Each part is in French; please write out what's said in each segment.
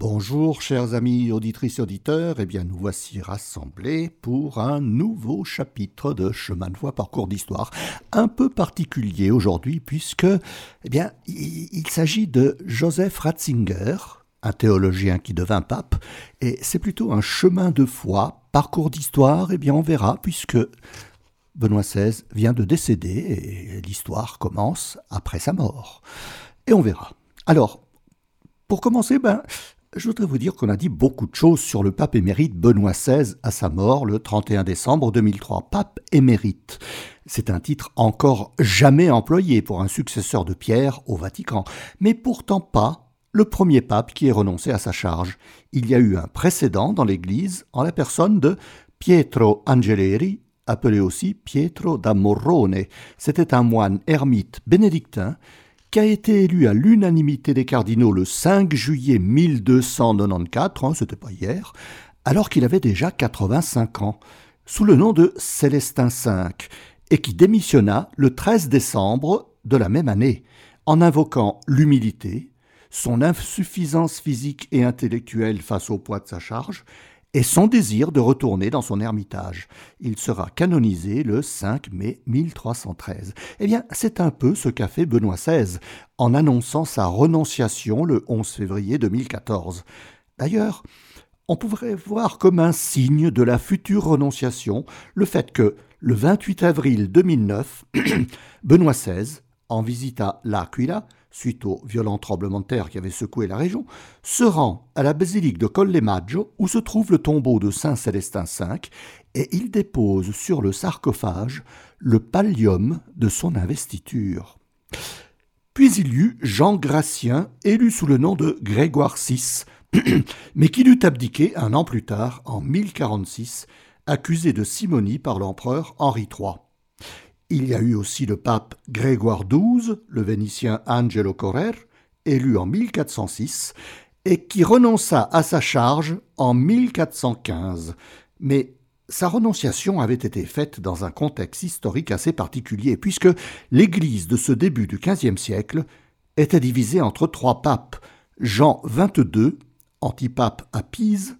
Bonjour chers amis auditrices et auditeurs, eh bien nous voici rassemblés pour un nouveau chapitre de Chemin de voie parcours d'histoire, un peu particulier aujourd'hui puisque eh bien il, s'agit de Joseph Ratzinger, un théologien qui devint pape, et c'est plutôt un chemin de foi, parcours d'histoire, eh bien on verra puisque Benoît XVI vient de décéder et l'histoire commence après sa mort. Et on verra. Alors, pour commencer, ben, je voudrais vous dire qu'on a dit beaucoup de choses sur le pape émérite Benoît XVI à sa mort le 31 décembre 2003. Pape émérite. C'est un titre encore jamais employé pour un successeur de Pierre au Vatican, mais pourtant pas le premier pape qui ait renoncé à sa charge. Il y a eu un précédent dans l'Église en la personne de Pietro Angeleri, appelé aussi Pietro da Morrone. C'était un moine ermite bénédictin qui a été élu à l'unanimité des cardinaux le 5 juillet 1294, hein, c'était pas hier, alors qu'il avait déjà 85 ans, sous le nom de Célestin V, et qui démissionna le 13 décembre de la même année, en invoquant l'humilité, son insuffisance physique et intellectuelle face au poids de sa charge, et son désir de retourner dans son ermitage. Il sera canonisé le 5 mai 1313. Eh bien, c'est un peu ce qu'a fait Benoît XVI en annonçant sa renonciation le 11 février 2014. D'ailleurs, on pourrait voir comme un signe de la future renonciation le fait que, le 28 avril 2009, Benoît XVI, en visita l'Aquila, suite au violent tremblement de terre qui avait secoué la région, se rend à la basilique de Colle-Maggio où se trouve le tombeau de Saint Célestin V et il dépose sur le sarcophage le pallium de son investiture. Puis il y eut Jean Gratien, élu sous le nom de Grégoire VI, mais qui eut abdiqué un an plus tard, en 1046, accusé de simonie par l'empereur Henri III. Il y a eu aussi le pape Grégoire XII, le Vénitien Angelo Correr, élu en 1406, et qui renonça à sa charge en 1415. Mais sa renonciation avait été faite dans un contexte historique assez particulier, puisque l'Église de ce début du XVe siècle était divisée entre trois papes, Jean XXII, antipape à Pise,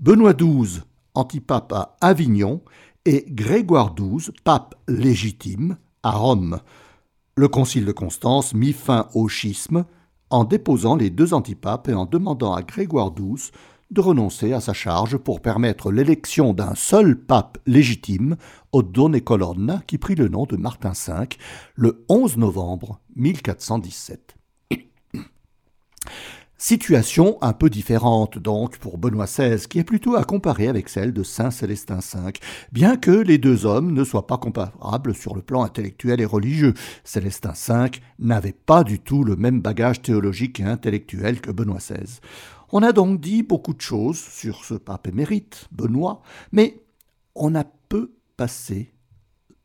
Benoît XII, antipape à Avignon, et Grégoire XII, pape légitime, à Rome. Le concile de Constance mit fin au schisme en déposant les deux antipapes et en demandant à Grégoire XII de renoncer à sa charge pour permettre l'élection d'un seul pape légitime, au Donne Colonna, qui prit le nom de Martin V le 11 novembre 1417. Situation un peu différente donc pour Benoît XVI, qui est plutôt à comparer avec celle de Saint Célestin V, bien que les deux hommes ne soient pas comparables sur le plan intellectuel et religieux. Célestin V n'avait pas du tout le même bagage théologique et intellectuel que Benoît XVI. On a donc dit beaucoup de choses sur ce pape émérite, Benoît, mais on a peu passé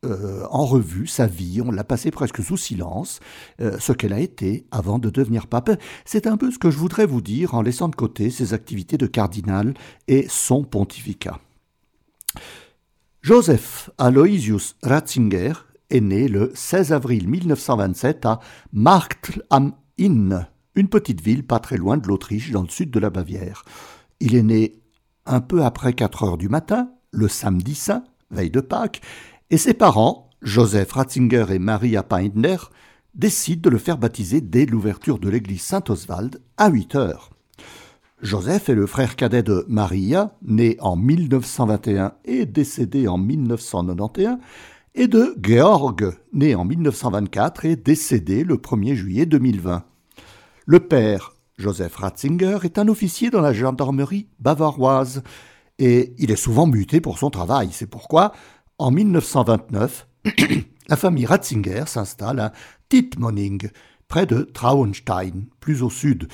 euh, en revue sa vie, on l'a passé presque sous silence, euh, ce qu'elle a été avant de devenir pape. C'est un peu ce que je voudrais vous dire en laissant de côté ses activités de cardinal et son pontificat. Joseph Aloysius Ratzinger est né le 16 avril 1927 à Markt am Inn, une petite ville pas très loin de l'Autriche dans le sud de la Bavière. Il est né un peu après 4 heures du matin, le samedi saint, veille de Pâques, et ses parents, Joseph Ratzinger et Maria Peindner, décident de le faire baptiser dès l'ouverture de l'église Saint-Oswald à 8 heures. Joseph est le frère cadet de Maria, né en 1921 et décédé en 1991, et de Georg, né en 1924 et décédé le 1er juillet 2020. Le père, Joseph Ratzinger, est un officier dans la gendarmerie bavaroise, et il est souvent muté pour son travail. C'est pourquoi en 1929, la famille Ratzinger s'installe à Tittmoning, près de Traunstein, plus au sud,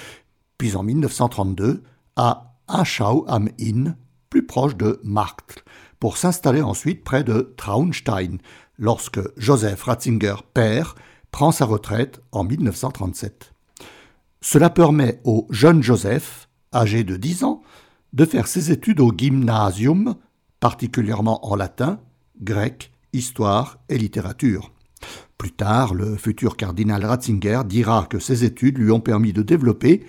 puis en 1932 à Aschau am Inn, plus proche de Markt, pour s'installer ensuite près de Traunstein, lorsque Joseph Ratzinger, père, prend sa retraite en 1937. Cela permet au jeune Joseph, âgé de 10 ans, de faire ses études au gymnasium, particulièrement en latin, grec, histoire et littérature. Plus tard, le futur cardinal Ratzinger dira que ses études lui ont permis de développer,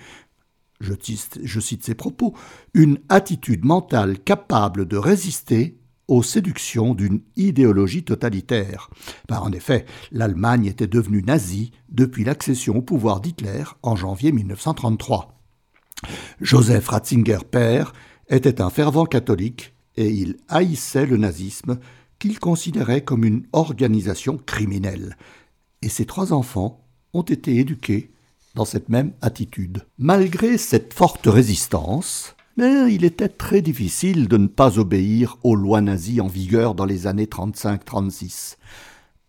je cite, ses propos, une attitude mentale capable de résister aux séductions d'une idéologie totalitaire. Car en effet, l'Allemagne était devenue nazie depuis l'accession au pouvoir d'Hitler en janvier 1933. Joseph Ratzinger père était un fervent catholique et il haïssait le nazisme qu'il considérait comme une organisation criminelle. Et ses trois enfants ont été éduqués dans cette même attitude. Malgré cette forte résistance, mais il était très difficile de ne pas obéir aux lois nazies en vigueur dans les années 35-36.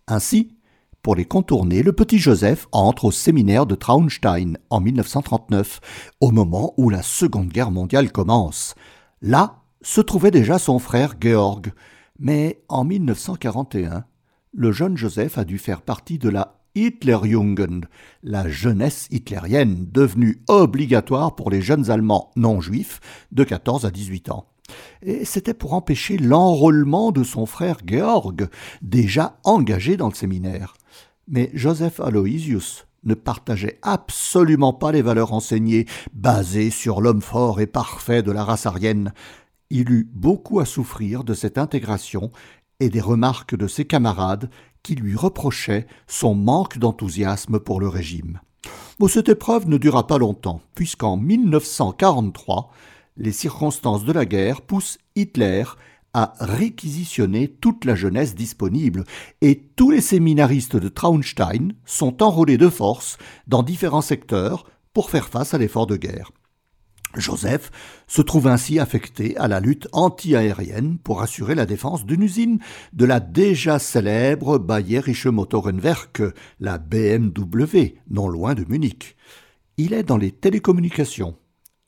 Ainsi, pour les contourner, le petit Joseph entre au séminaire de Traunstein en 1939, au moment où la Seconde Guerre mondiale commence. Là se trouvait déjà son frère Georg, mais en 1941, le jeune Joseph a dû faire partie de la Hitlerjugend, la jeunesse hitlérienne devenue obligatoire pour les jeunes Allemands non juifs de 14 à 18 ans. Et c'était pour empêcher l'enrôlement de son frère Georg, déjà engagé dans le séminaire. Mais Joseph Aloysius ne partageait absolument pas les valeurs enseignées, basées sur l'homme fort et parfait de la race aryenne. Il eut beaucoup à souffrir de cette intégration et des remarques de ses camarades qui lui reprochait son manque d'enthousiasme pour le régime. Mais cette épreuve ne dura pas longtemps, puisqu'en 1943, les circonstances de la guerre poussent Hitler à réquisitionner toute la jeunesse disponible, et tous les séminaristes de Traunstein sont enrôlés de force dans différents secteurs pour faire face à l'effort de guerre. Joseph se trouve ainsi affecté à la lutte anti-aérienne pour assurer la défense d'une usine de la déjà célèbre Bayerische Motorenwerk, la BMW, non loin de Munich. Il est dans les télécommunications.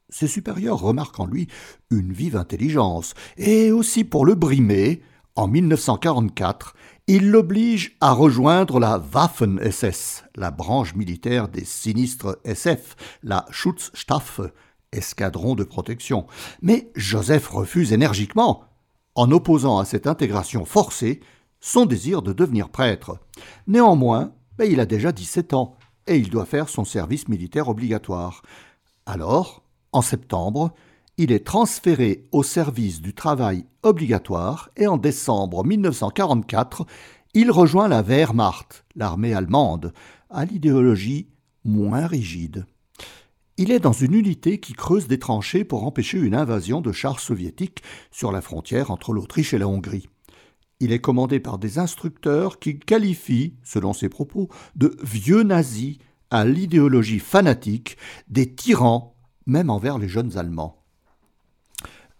Ses supérieurs remarquent en lui une vive intelligence, et aussi pour le brimer, en 1944, il l'oblige à rejoindre la Waffen-SS, la branche militaire des sinistres SF, la Schutzstaffel, escadron de protection. Mais Joseph refuse énergiquement, en opposant à cette intégration forcée son désir de devenir prêtre. Néanmoins, ben, il a déjà 17 ans et il doit faire son service militaire obligatoire. Alors, en septembre, il est transféré au service du travail obligatoire et en décembre 1944, il rejoint la Wehrmacht, l'armée allemande, à l'idéologie moins rigide. Il est dans une unité qui creuse des tranchées pour empêcher une invasion de chars soviétiques sur la frontière entre l'Autriche et la Hongrie. Il est commandé par des instructeurs qui qualifient, selon ses propos, de vieux nazis à l'idéologie fanatique, des tyrans, même envers les jeunes Allemands.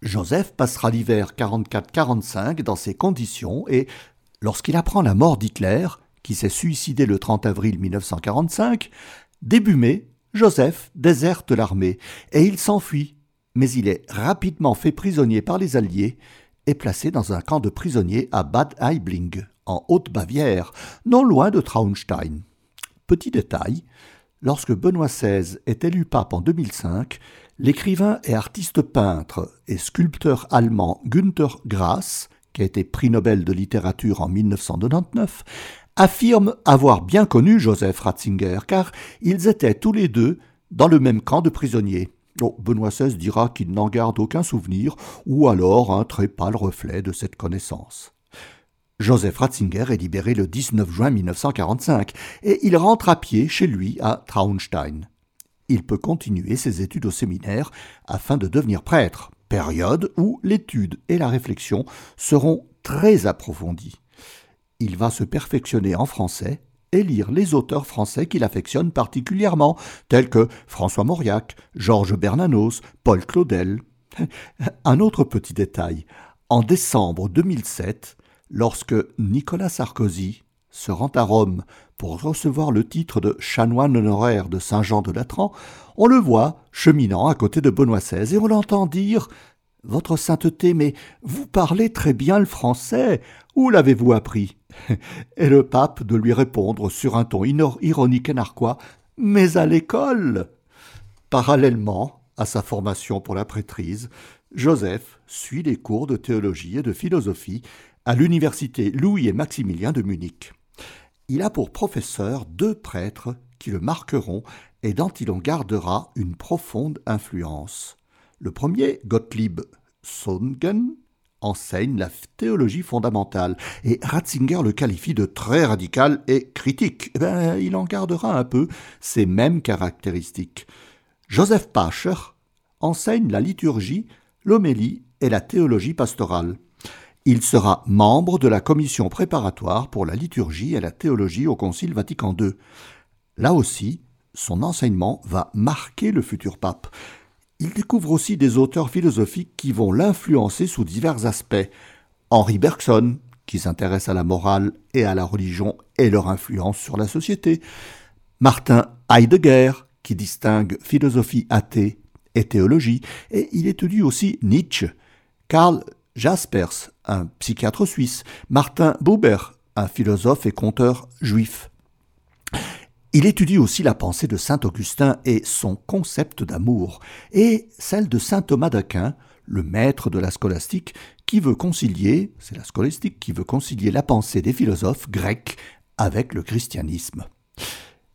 Joseph passera l'hiver 44-45 dans ces conditions et, lorsqu'il apprend la mort d'Hitler, qui s'est suicidé le 30 avril 1945, début mai, Joseph déserte l'armée et il s'enfuit, mais il est rapidement fait prisonnier par les Alliés et placé dans un camp de prisonniers à Bad Aibling, en Haute-Bavière, non loin de Traunstein. Petit détail, lorsque Benoît XVI est élu pape en 2005, l'écrivain et artiste peintre et sculpteur allemand Günther Grass, qui a été prix Nobel de littérature en 1999, affirme avoir bien connu Joseph Ratzinger, car ils étaient tous les deux dans le même camp de prisonniers. Oh, Benoît XVI dira qu'il n'en garde aucun souvenir, ou alors un très pâle reflet de cette connaissance. Joseph Ratzinger est libéré le 19 juin 1945 et il rentre à pied chez lui à Traunstein. Il peut continuer ses études au séminaire afin de devenir prêtre, période où l'étude et la réflexion seront très approfondies il va se perfectionner en français et lire les auteurs français qu'il affectionne particulièrement, tels que François Mauriac, Georges Bernanos, Paul Claudel. Un autre petit détail. En décembre 2007, lorsque Nicolas Sarkozy se rend à Rome pour recevoir le titre de chanoine honoraire de Saint-Jean de Latran, on le voit cheminant à côté de Benoît XVI et on l'entend dire Votre sainteté, mais vous parlez très bien le français. Où l'avez-vous appris? Et le pape de lui répondre sur un ton ironique et narquois Mais à l'école Parallèlement à sa formation pour la prêtrise, Joseph suit les cours de théologie et de philosophie à l'université Louis et Maximilien de Munich. Il a pour professeurs deux prêtres qui le marqueront et dont il en gardera une profonde influence. Le premier, Gottlieb Songen, enseigne la théologie fondamentale, et Ratzinger le qualifie de très radical et critique. Eh ben, il en gardera un peu ces mêmes caractéristiques. Joseph Pacher enseigne la liturgie, l'homélie et la théologie pastorale. Il sera membre de la commission préparatoire pour la liturgie et la théologie au Concile Vatican II. Là aussi, son enseignement va marquer le futur pape. Il découvre aussi des auteurs philosophiques qui vont l'influencer sous divers aspects. Henri Bergson, qui s'intéresse à la morale et à la religion et leur influence sur la société. Martin Heidegger, qui distingue philosophie athée et théologie, et il étudie aussi Nietzsche. Karl Jaspers, un psychiatre suisse, Martin Buber, un philosophe et conteur juif. Il étudie aussi la pensée de saint Augustin et son concept d'amour, et celle de saint Thomas d'Aquin, le maître de la scolastique, qui veut concilier, c'est la scolastique qui veut concilier la pensée des philosophes grecs avec le christianisme.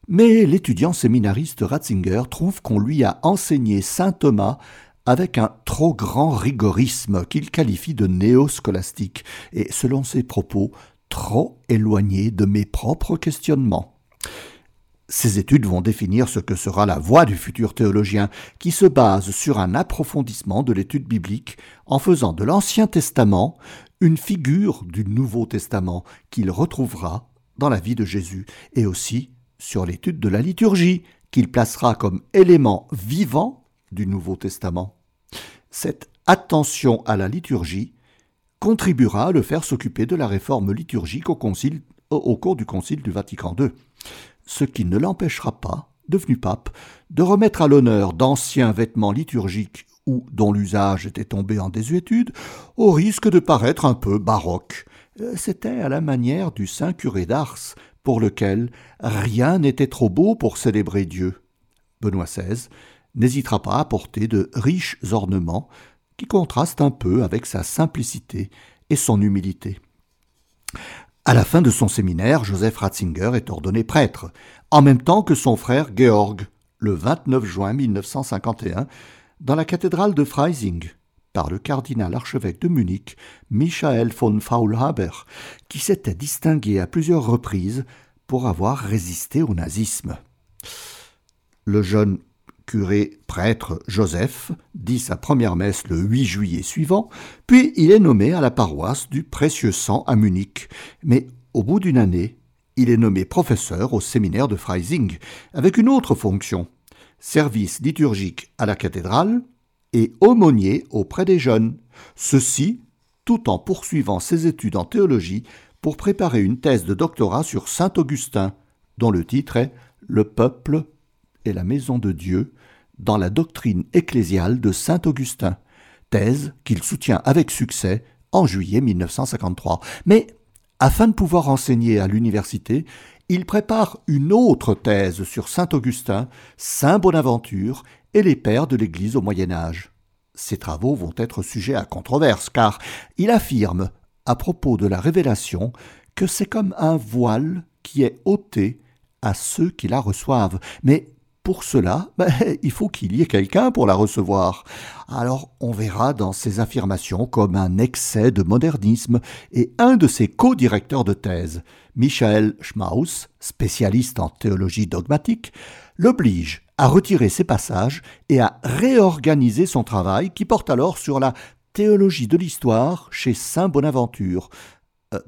Mais l'étudiant séminariste Ratzinger trouve qu'on lui a enseigné saint Thomas avec un trop grand rigorisme qu'il qualifie de néo-scolastique, et selon ses propos, trop éloigné de mes propres questionnements. Ces études vont définir ce que sera la voie du futur théologien, qui se base sur un approfondissement de l'étude biblique en faisant de l'Ancien Testament une figure du Nouveau Testament qu'il retrouvera dans la vie de Jésus, et aussi sur l'étude de la liturgie qu'il placera comme élément vivant du Nouveau Testament. Cette attention à la liturgie contribuera à le faire s'occuper de la réforme liturgique au, au cours du Concile du Vatican II ce qui ne l'empêchera pas, devenu pape, de remettre à l'honneur d'anciens vêtements liturgiques ou dont l'usage était tombé en désuétude, au risque de paraître un peu baroque. Euh, c'était à la manière du saint curé d'Ars, pour lequel rien n'était trop beau pour célébrer Dieu. Benoît XVI n'hésitera pas à porter de riches ornements qui contrastent un peu avec sa simplicité et son humilité. À la fin de son séminaire, Joseph Ratzinger est ordonné prêtre, en même temps que son frère Georg, le 29 juin 1951, dans la cathédrale de Freising, par le cardinal archevêque de Munich, Michael von Faulhaber, qui s'était distingué à plusieurs reprises pour avoir résisté au nazisme. Le jeune curé prêtre Joseph dit sa première messe le 8 juillet suivant, puis il est nommé à la paroisse du Précieux Sang à Munich. Mais au bout d'une année, il est nommé professeur au séminaire de Freising, avec une autre fonction service liturgique à la cathédrale et aumônier auprès des jeunes. Ceci tout en poursuivant ses études en théologie pour préparer une thèse de doctorat sur saint Augustin, dont le titre est Le peuple la maison de Dieu dans la doctrine ecclésiale de saint Augustin, thèse qu'il soutient avec succès en juillet 1953. Mais afin de pouvoir enseigner à l'université, il prépare une autre thèse sur saint Augustin, saint Bonaventure et les pères de l'Église au Moyen Âge. Ces travaux vont être sujets à controverse, car il affirme, à propos de la révélation, que c'est comme un voile qui est ôté à ceux qui la reçoivent, mais pour cela, ben, il faut qu'il y ait quelqu'un pour la recevoir. Alors on verra dans ces affirmations comme un excès de modernisme, et un de ses co-directeurs de thèse, Michael Schmaus, spécialiste en théologie dogmatique, l'oblige à retirer ces passages et à réorganiser son travail qui porte alors sur la théologie de l'histoire chez Saint Bonaventure,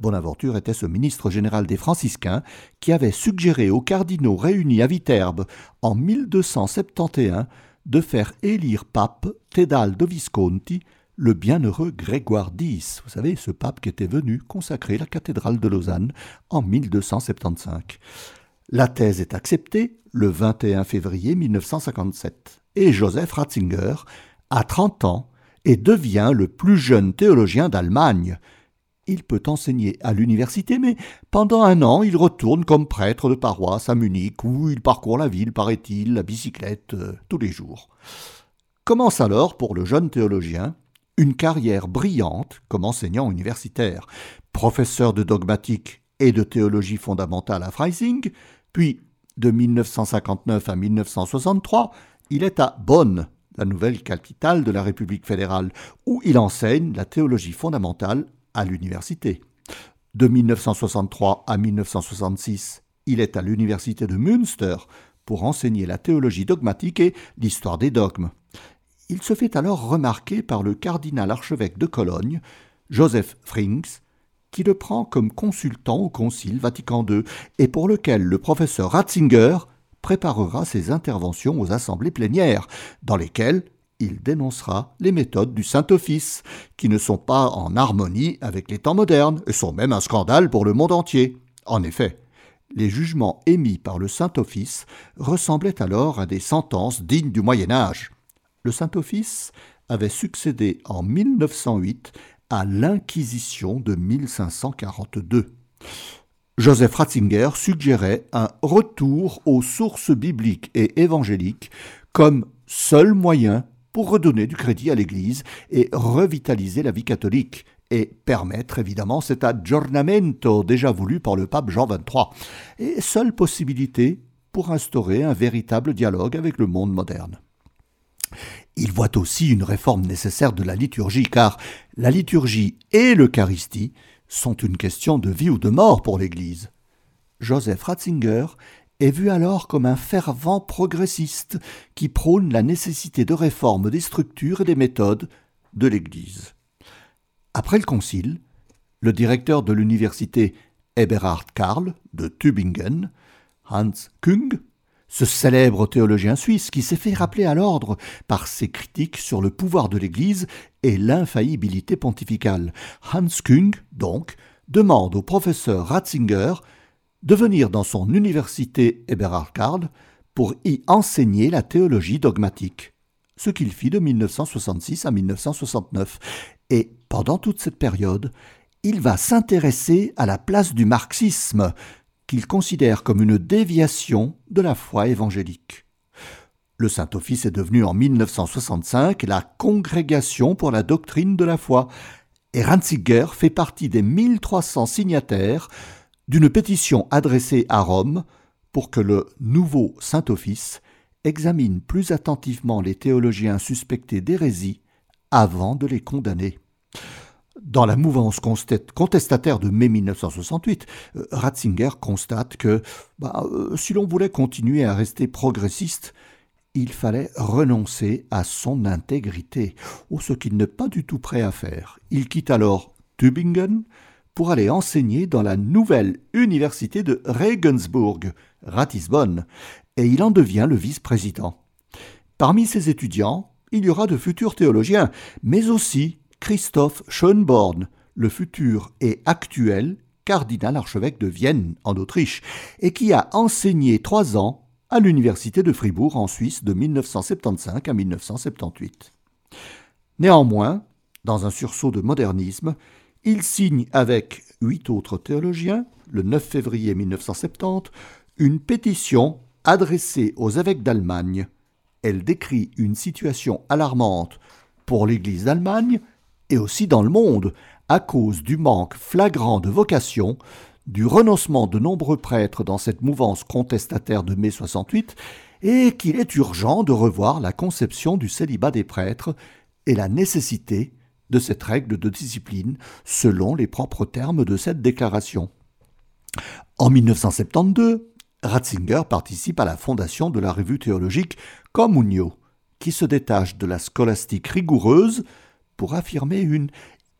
Bonaventure était ce ministre général des franciscains qui avait suggéré aux cardinaux réunis à Viterbe en 1271 de faire élire pape Thédal de Visconti, le bienheureux Grégoire X, vous savez, ce pape qui était venu consacrer la cathédrale de Lausanne en 1275. La thèse est acceptée le 21 février 1957 et Joseph Ratzinger a 30 ans et devient le plus jeune théologien d'Allemagne, il peut enseigner à l'université, mais pendant un an, il retourne comme prêtre de paroisse à Munich, où il parcourt la ville, paraît-il, la bicyclette, euh, tous les jours. Commence alors, pour le jeune théologien, une carrière brillante comme enseignant universitaire, professeur de dogmatique et de théologie fondamentale à Freising, puis De 1959 à 1963, il est à Bonn, la nouvelle capitale de la République fédérale, où il enseigne la théologie fondamentale à l'université. De 1963 à 1966, il est à l'université de Münster pour enseigner la théologie dogmatique et l'histoire des dogmes. Il se fait alors remarquer par le cardinal archevêque de Cologne, Joseph Frings, qui le prend comme consultant au Concile Vatican II et pour lequel le professeur Ratzinger préparera ses interventions aux assemblées plénières, dans lesquelles il dénoncera les méthodes du Saint-Office, qui ne sont pas en harmonie avec les temps modernes et sont même un scandale pour le monde entier. En effet, les jugements émis par le Saint-Office ressemblaient alors à des sentences dignes du Moyen Âge. Le Saint-Office avait succédé en 1908 à l'Inquisition de 1542. Joseph Ratzinger suggérait un retour aux sources bibliques et évangéliques comme seul moyen pour redonner du crédit à l'Église et revitaliser la vie catholique, et permettre évidemment cet aggiornamento déjà voulu par le pape Jean XXIII, et seule possibilité pour instaurer un véritable dialogue avec le monde moderne. Il voit aussi une réforme nécessaire de la liturgie, car la liturgie et l'Eucharistie sont une question de vie ou de mort pour l'Église. Joseph Ratzinger est vu alors comme un fervent progressiste qui prône la nécessité de réforme des structures et des méthodes de l'Église. Après le Concile, le directeur de l'université Eberhard Karl de Tübingen, Hans Kung, ce célèbre théologien suisse qui s'est fait rappeler à l'ordre par ses critiques sur le pouvoir de l'Église et l'infaillibilité pontificale. Hans Kung, donc, demande au professeur Ratzinger de venir dans son université Eberhard pour y enseigner la théologie dogmatique, ce qu'il fit de 1966 à 1969. Et pendant toute cette période, il va s'intéresser à la place du marxisme, qu'il considère comme une déviation de la foi évangélique. Le Saint-Office est devenu en 1965 la Congrégation pour la doctrine de la foi, et Ranziger fait partie des 1300 signataires d'une pétition adressée à Rome pour que le nouveau Saint-Office examine plus attentivement les théologiens suspectés d'hérésie avant de les condamner. Dans la mouvance contestataire de mai 1968, euh, Ratzinger constate que bah, euh, si l'on voulait continuer à rester progressiste, il fallait renoncer à son intégrité, ce qu'il n'est pas du tout prêt à faire. Il quitte alors Tübingen pour aller enseigner dans la nouvelle université de Regensburg, Ratisbonne, et il en devient le vice-président. Parmi ses étudiants, il y aura de futurs théologiens, mais aussi Christoph Schönborn, le futur et actuel cardinal archevêque de Vienne, en Autriche, et qui a enseigné trois ans à l'université de Fribourg en Suisse de 1975 à 1978. Néanmoins, dans un sursaut de modernisme, il signe avec huit autres théologiens, le 9 février 1970, une pétition adressée aux évêques d'Allemagne. Elle décrit une situation alarmante pour l'Église d'Allemagne et aussi dans le monde, à cause du manque flagrant de vocation, du renoncement de nombreux prêtres dans cette mouvance contestataire de mai 68, et qu'il est urgent de revoir la conception du célibat des prêtres et la nécessité de cette règle de discipline selon les propres termes de cette déclaration. En 1972, Ratzinger participe à la fondation de la revue théologique Communio, qui se détache de la scolastique rigoureuse pour affirmer une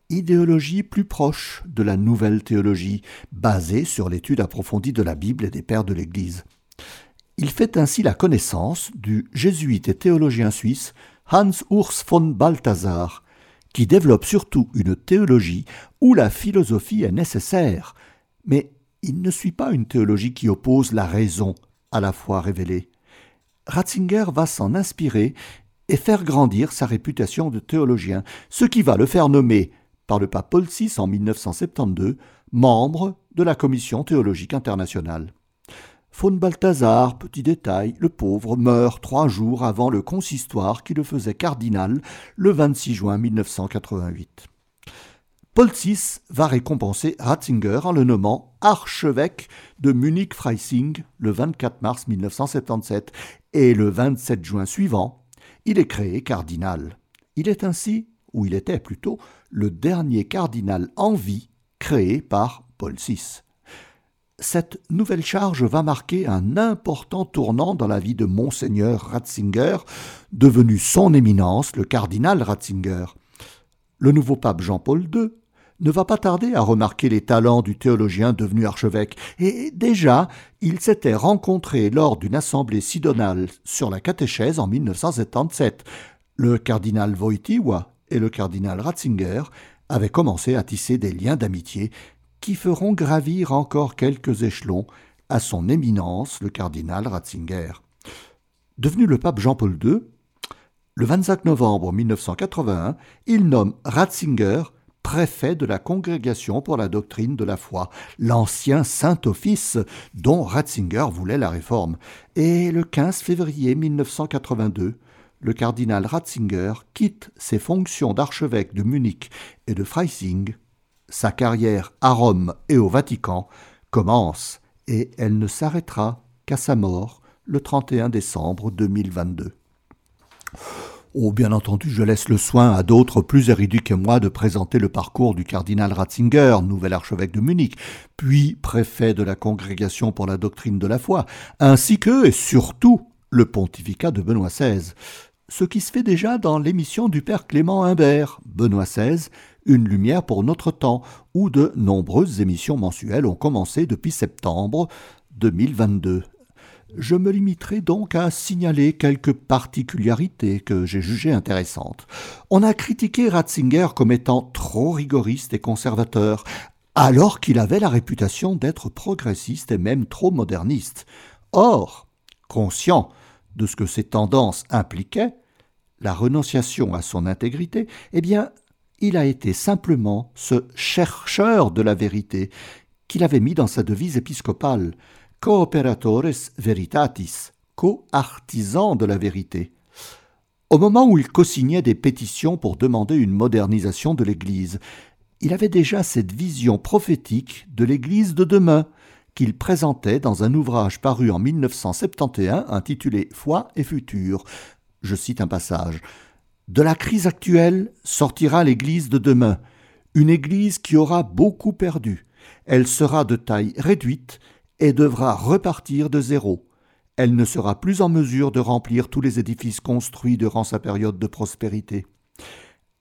idéologie plus proche de la nouvelle théologie, basée sur l'étude approfondie de la Bible et des pères de l'Église. Il fait ainsi la connaissance du jésuite et théologien suisse Hans Urs von Balthasar, qui développe surtout une théologie où la philosophie est nécessaire, mais il ne suit pas une théologie qui oppose la raison à la foi révélée. Ratzinger va s'en inspirer et faire grandir sa réputation de théologien, ce qui va le faire nommer par le pape Paul VI en 1972 membre de la Commission théologique internationale. Faune Balthazar, petit détail, le pauvre meurt trois jours avant le consistoire qui le faisait cardinal le 26 juin 1988. Paul VI va récompenser Ratzinger en le nommant archevêque de Munich-Freising le 24 mars 1977 et le 27 juin suivant, il est créé cardinal. Il est ainsi, ou il était plutôt, le dernier cardinal en vie créé par Paul VI. Cette nouvelle charge va marquer un important tournant dans la vie de monseigneur Ratzinger, devenu son éminence le cardinal Ratzinger. Le nouveau pape Jean-Paul II ne va pas tarder à remarquer les talents du théologien devenu archevêque, et déjà il s'était rencontré lors d'une assemblée sidonale sur la catéchèse en 1977. Le cardinal Wojtyła et le cardinal Ratzinger avaient commencé à tisser des liens d'amitié qui feront gravir encore quelques échelons à son éminence le cardinal Ratzinger. Devenu le pape Jean-Paul II, le 25 novembre 1981, il nomme Ratzinger préfet de la Congrégation pour la doctrine de la foi, l'ancien Saint-Office dont Ratzinger voulait la réforme. Et le 15 février 1982, le cardinal Ratzinger quitte ses fonctions d'archevêque de Munich et de Freising. Sa carrière à Rome et au Vatican commence et elle ne s'arrêtera qu'à sa mort le 31 décembre 2022. Oh, bien entendu, je laisse le soin à d'autres plus érudits que moi de présenter le parcours du cardinal Ratzinger, nouvel archevêque de Munich, puis préfet de la Congrégation pour la doctrine de la foi, ainsi que, et surtout, le pontificat de Benoît XVI. Ce qui se fait déjà dans l'émission du père Clément Imbert, Benoît XVI, Une lumière pour notre temps, où de nombreuses émissions mensuelles ont commencé depuis septembre 2022. Je me limiterai donc à signaler quelques particularités que j'ai jugées intéressantes. On a critiqué Ratzinger comme étant trop rigoriste et conservateur, alors qu'il avait la réputation d'être progressiste et même trop moderniste. Or, conscient de ce que ces tendances impliquaient, la renonciation à son intégrité, eh bien, il a été simplement ce chercheur de la vérité qu'il avait mis dans sa devise épiscopale, Cooperatores Veritatis, co-artisan de la vérité. Au moment où il co-signait des pétitions pour demander une modernisation de l'Église, il avait déjà cette vision prophétique de l'Église de demain, qu'il présentait dans un ouvrage paru en 1971 intitulé Foi et futur. Je cite un passage. De la crise actuelle sortira l'Église de demain, une Église qui aura beaucoup perdu. Elle sera de taille réduite et devra repartir de zéro. Elle ne sera plus en mesure de remplir tous les édifices construits durant sa période de prospérité.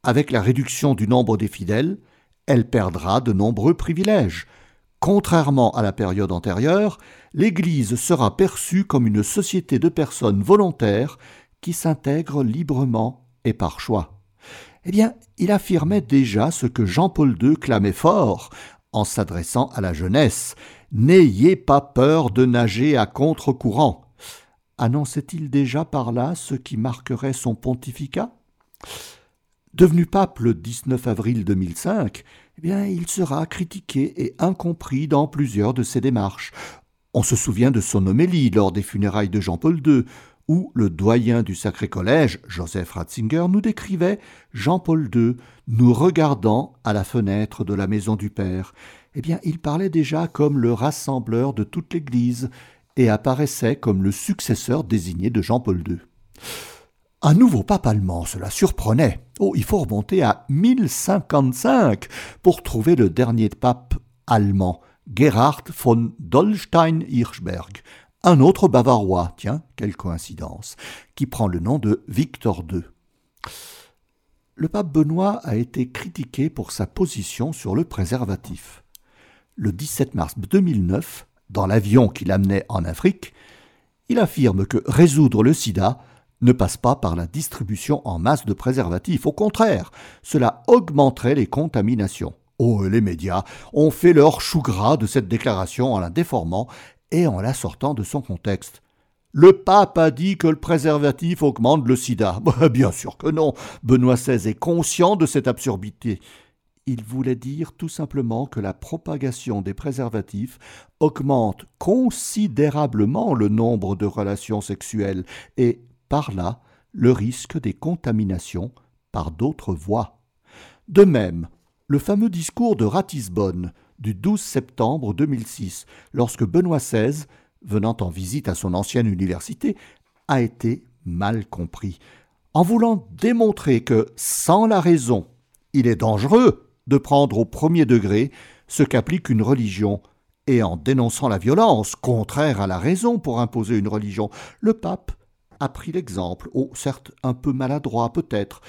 Avec la réduction du nombre des fidèles, elle perdra de nombreux privilèges. Contrairement à la période antérieure, l'Église sera perçue comme une société de personnes volontaires qui s'intègrent librement et par choix. Eh bien, il affirmait déjà ce que Jean-Paul II clamait fort en s'adressant à la jeunesse, N'ayez pas peur de nager à contre-courant. Annonçait-il déjà par là ce qui marquerait son pontificat? Devenu pape le 19 avril 2005, eh il sera critiqué et incompris dans plusieurs de ses démarches. On se souvient de son homélie lors des funérailles de Jean-Paul II, où le doyen du Sacré Collège, Joseph Ratzinger, nous décrivait Jean-Paul II nous regardant à la fenêtre de la maison du Père. Eh bien, il parlait déjà comme le rassembleur de toute l'Église et apparaissait comme le successeur désigné de Jean-Paul II. Un nouveau pape allemand, cela surprenait. Oh, il faut remonter à 1055 pour trouver le dernier pape allemand, Gerhard von Dollstein-Hirschberg, un autre bavarois, tiens, quelle coïncidence, qui prend le nom de Victor II. Le pape Benoît a été critiqué pour sa position sur le préservatif. Le 17 mars 2009, dans l'avion qui l'amenait en Afrique, il affirme que résoudre le sida ne passe pas par la distribution en masse de préservatifs. Au contraire, cela augmenterait les contaminations. Oh, les médias ont fait leur chou gras de cette déclaration en la déformant et en la sortant de son contexte. Le pape a dit que le préservatif augmente le sida. Bah, bien sûr que non. Benoît XVI est conscient de cette absurdité. Il voulait dire tout simplement que la propagation des préservatifs augmente considérablement le nombre de relations sexuelles et, par là, le risque des contaminations par d'autres voies. De même, le fameux discours de Ratisbonne du 12 septembre 2006, lorsque Benoît XVI, venant en visite à son ancienne université, a été mal compris, en voulant démontrer que, sans la raison, il est dangereux de prendre au premier degré ce qu'applique une religion, et en dénonçant la violence, contraire à la raison pour imposer une religion, le pape a pris l'exemple, oh certes un peu maladroit peut-être,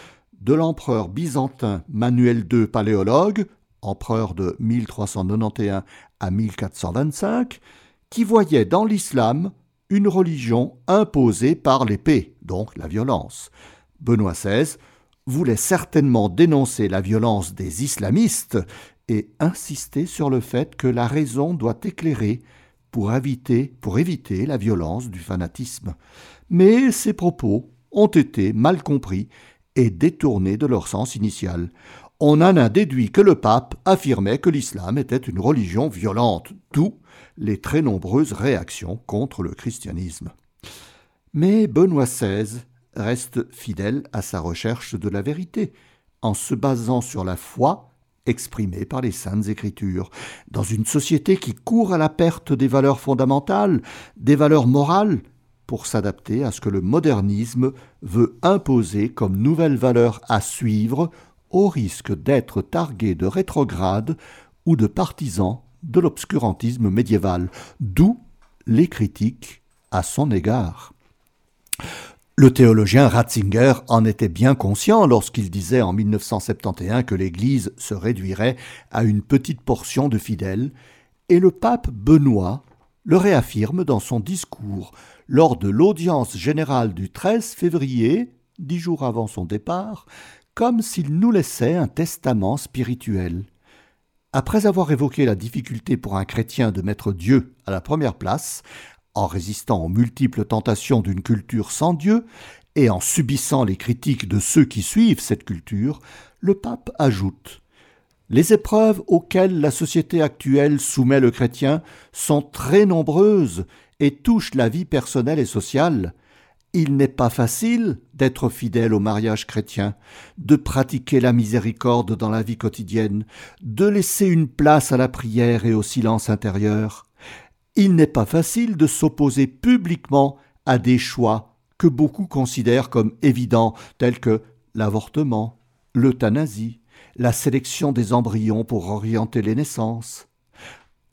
de l'empereur byzantin Manuel II Paléologue, empereur de 1391 à 1425, qui voyait dans l'islam une religion imposée par l'épée, donc la violence. Benoît XVI voulait certainement dénoncer la violence des islamistes et insister sur le fait que la raison doit éclairer pour éviter, la violence du fanatisme. Mais ces propos ont été mal compris et détournés de leur sens initial. On en a déduit que le pape affirmait que l'islam était une religion violente, d'où les très nombreuses réactions contre le christianisme. Mais Benoît XVI reste fidèle à sa recherche de la vérité, en se basant sur la foi exprimée par les saintes écritures. Dans une société qui court à la perte des valeurs fondamentales, des valeurs morales, pour s'adapter à ce que le modernisme veut imposer comme nouvelles valeurs à suivre, au risque d'être targué de rétrograde ou de partisan de l'obscurantisme médiéval, d'où les critiques à son égard. Le théologien Ratzinger en était bien conscient lorsqu'il disait en 1971 que l'Église se réduirait à une petite portion de fidèles, et le pape Benoît le réaffirme dans son discours lors de l'audience générale du 13 février, dix jours avant son départ, comme s'il nous laissait un testament spirituel. Après avoir évoqué la difficulté pour un chrétien de mettre Dieu à la première place, en résistant aux multiples tentations d'une culture sans Dieu, et en subissant les critiques de ceux qui suivent cette culture, le pape ajoute Les épreuves auxquelles la société actuelle soumet le chrétien sont très nombreuses et touchent la vie personnelle et sociale. Il n'est pas facile d'être fidèle au mariage chrétien, de pratiquer la miséricorde dans la vie quotidienne, de laisser une place à la prière et au silence intérieur. Il n'est pas facile de s'opposer publiquement à des choix que beaucoup considèrent comme évidents, tels que l'avortement, l'euthanasie, la sélection des embryons pour orienter les naissances.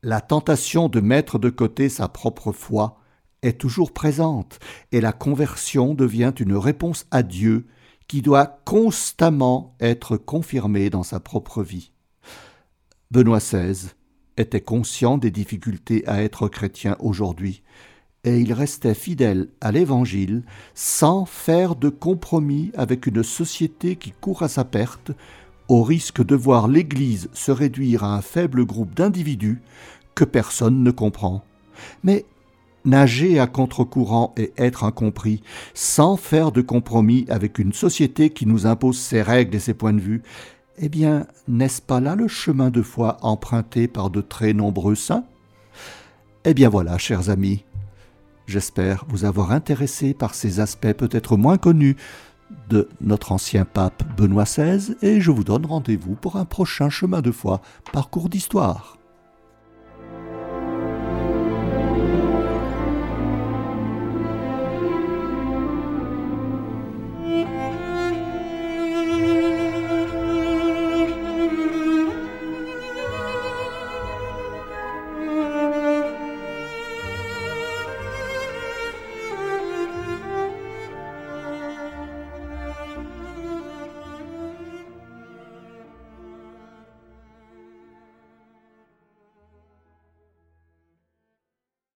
La tentation de mettre de côté sa propre foi est toujours présente, et la conversion devient une réponse à Dieu qui doit constamment être confirmée dans sa propre vie. Benoît XVI était conscient des difficultés à être chrétien aujourd'hui, et il restait fidèle à l'Évangile sans faire de compromis avec une société qui court à sa perte, au risque de voir l'Église se réduire à un faible groupe d'individus que personne ne comprend. Mais nager à contre-courant et être incompris, sans faire de compromis avec une société qui nous impose ses règles et ses points de vue, eh bien, n'est-ce pas là le chemin de foi emprunté par de très nombreux saints? Eh bien voilà, chers amis, j'espère vous avoir intéressé par ces aspects peut-être moins connus de notre ancien pape Benoît XVI, et je vous donne rendez-vous pour un prochain chemin de foi, parcours d'histoire.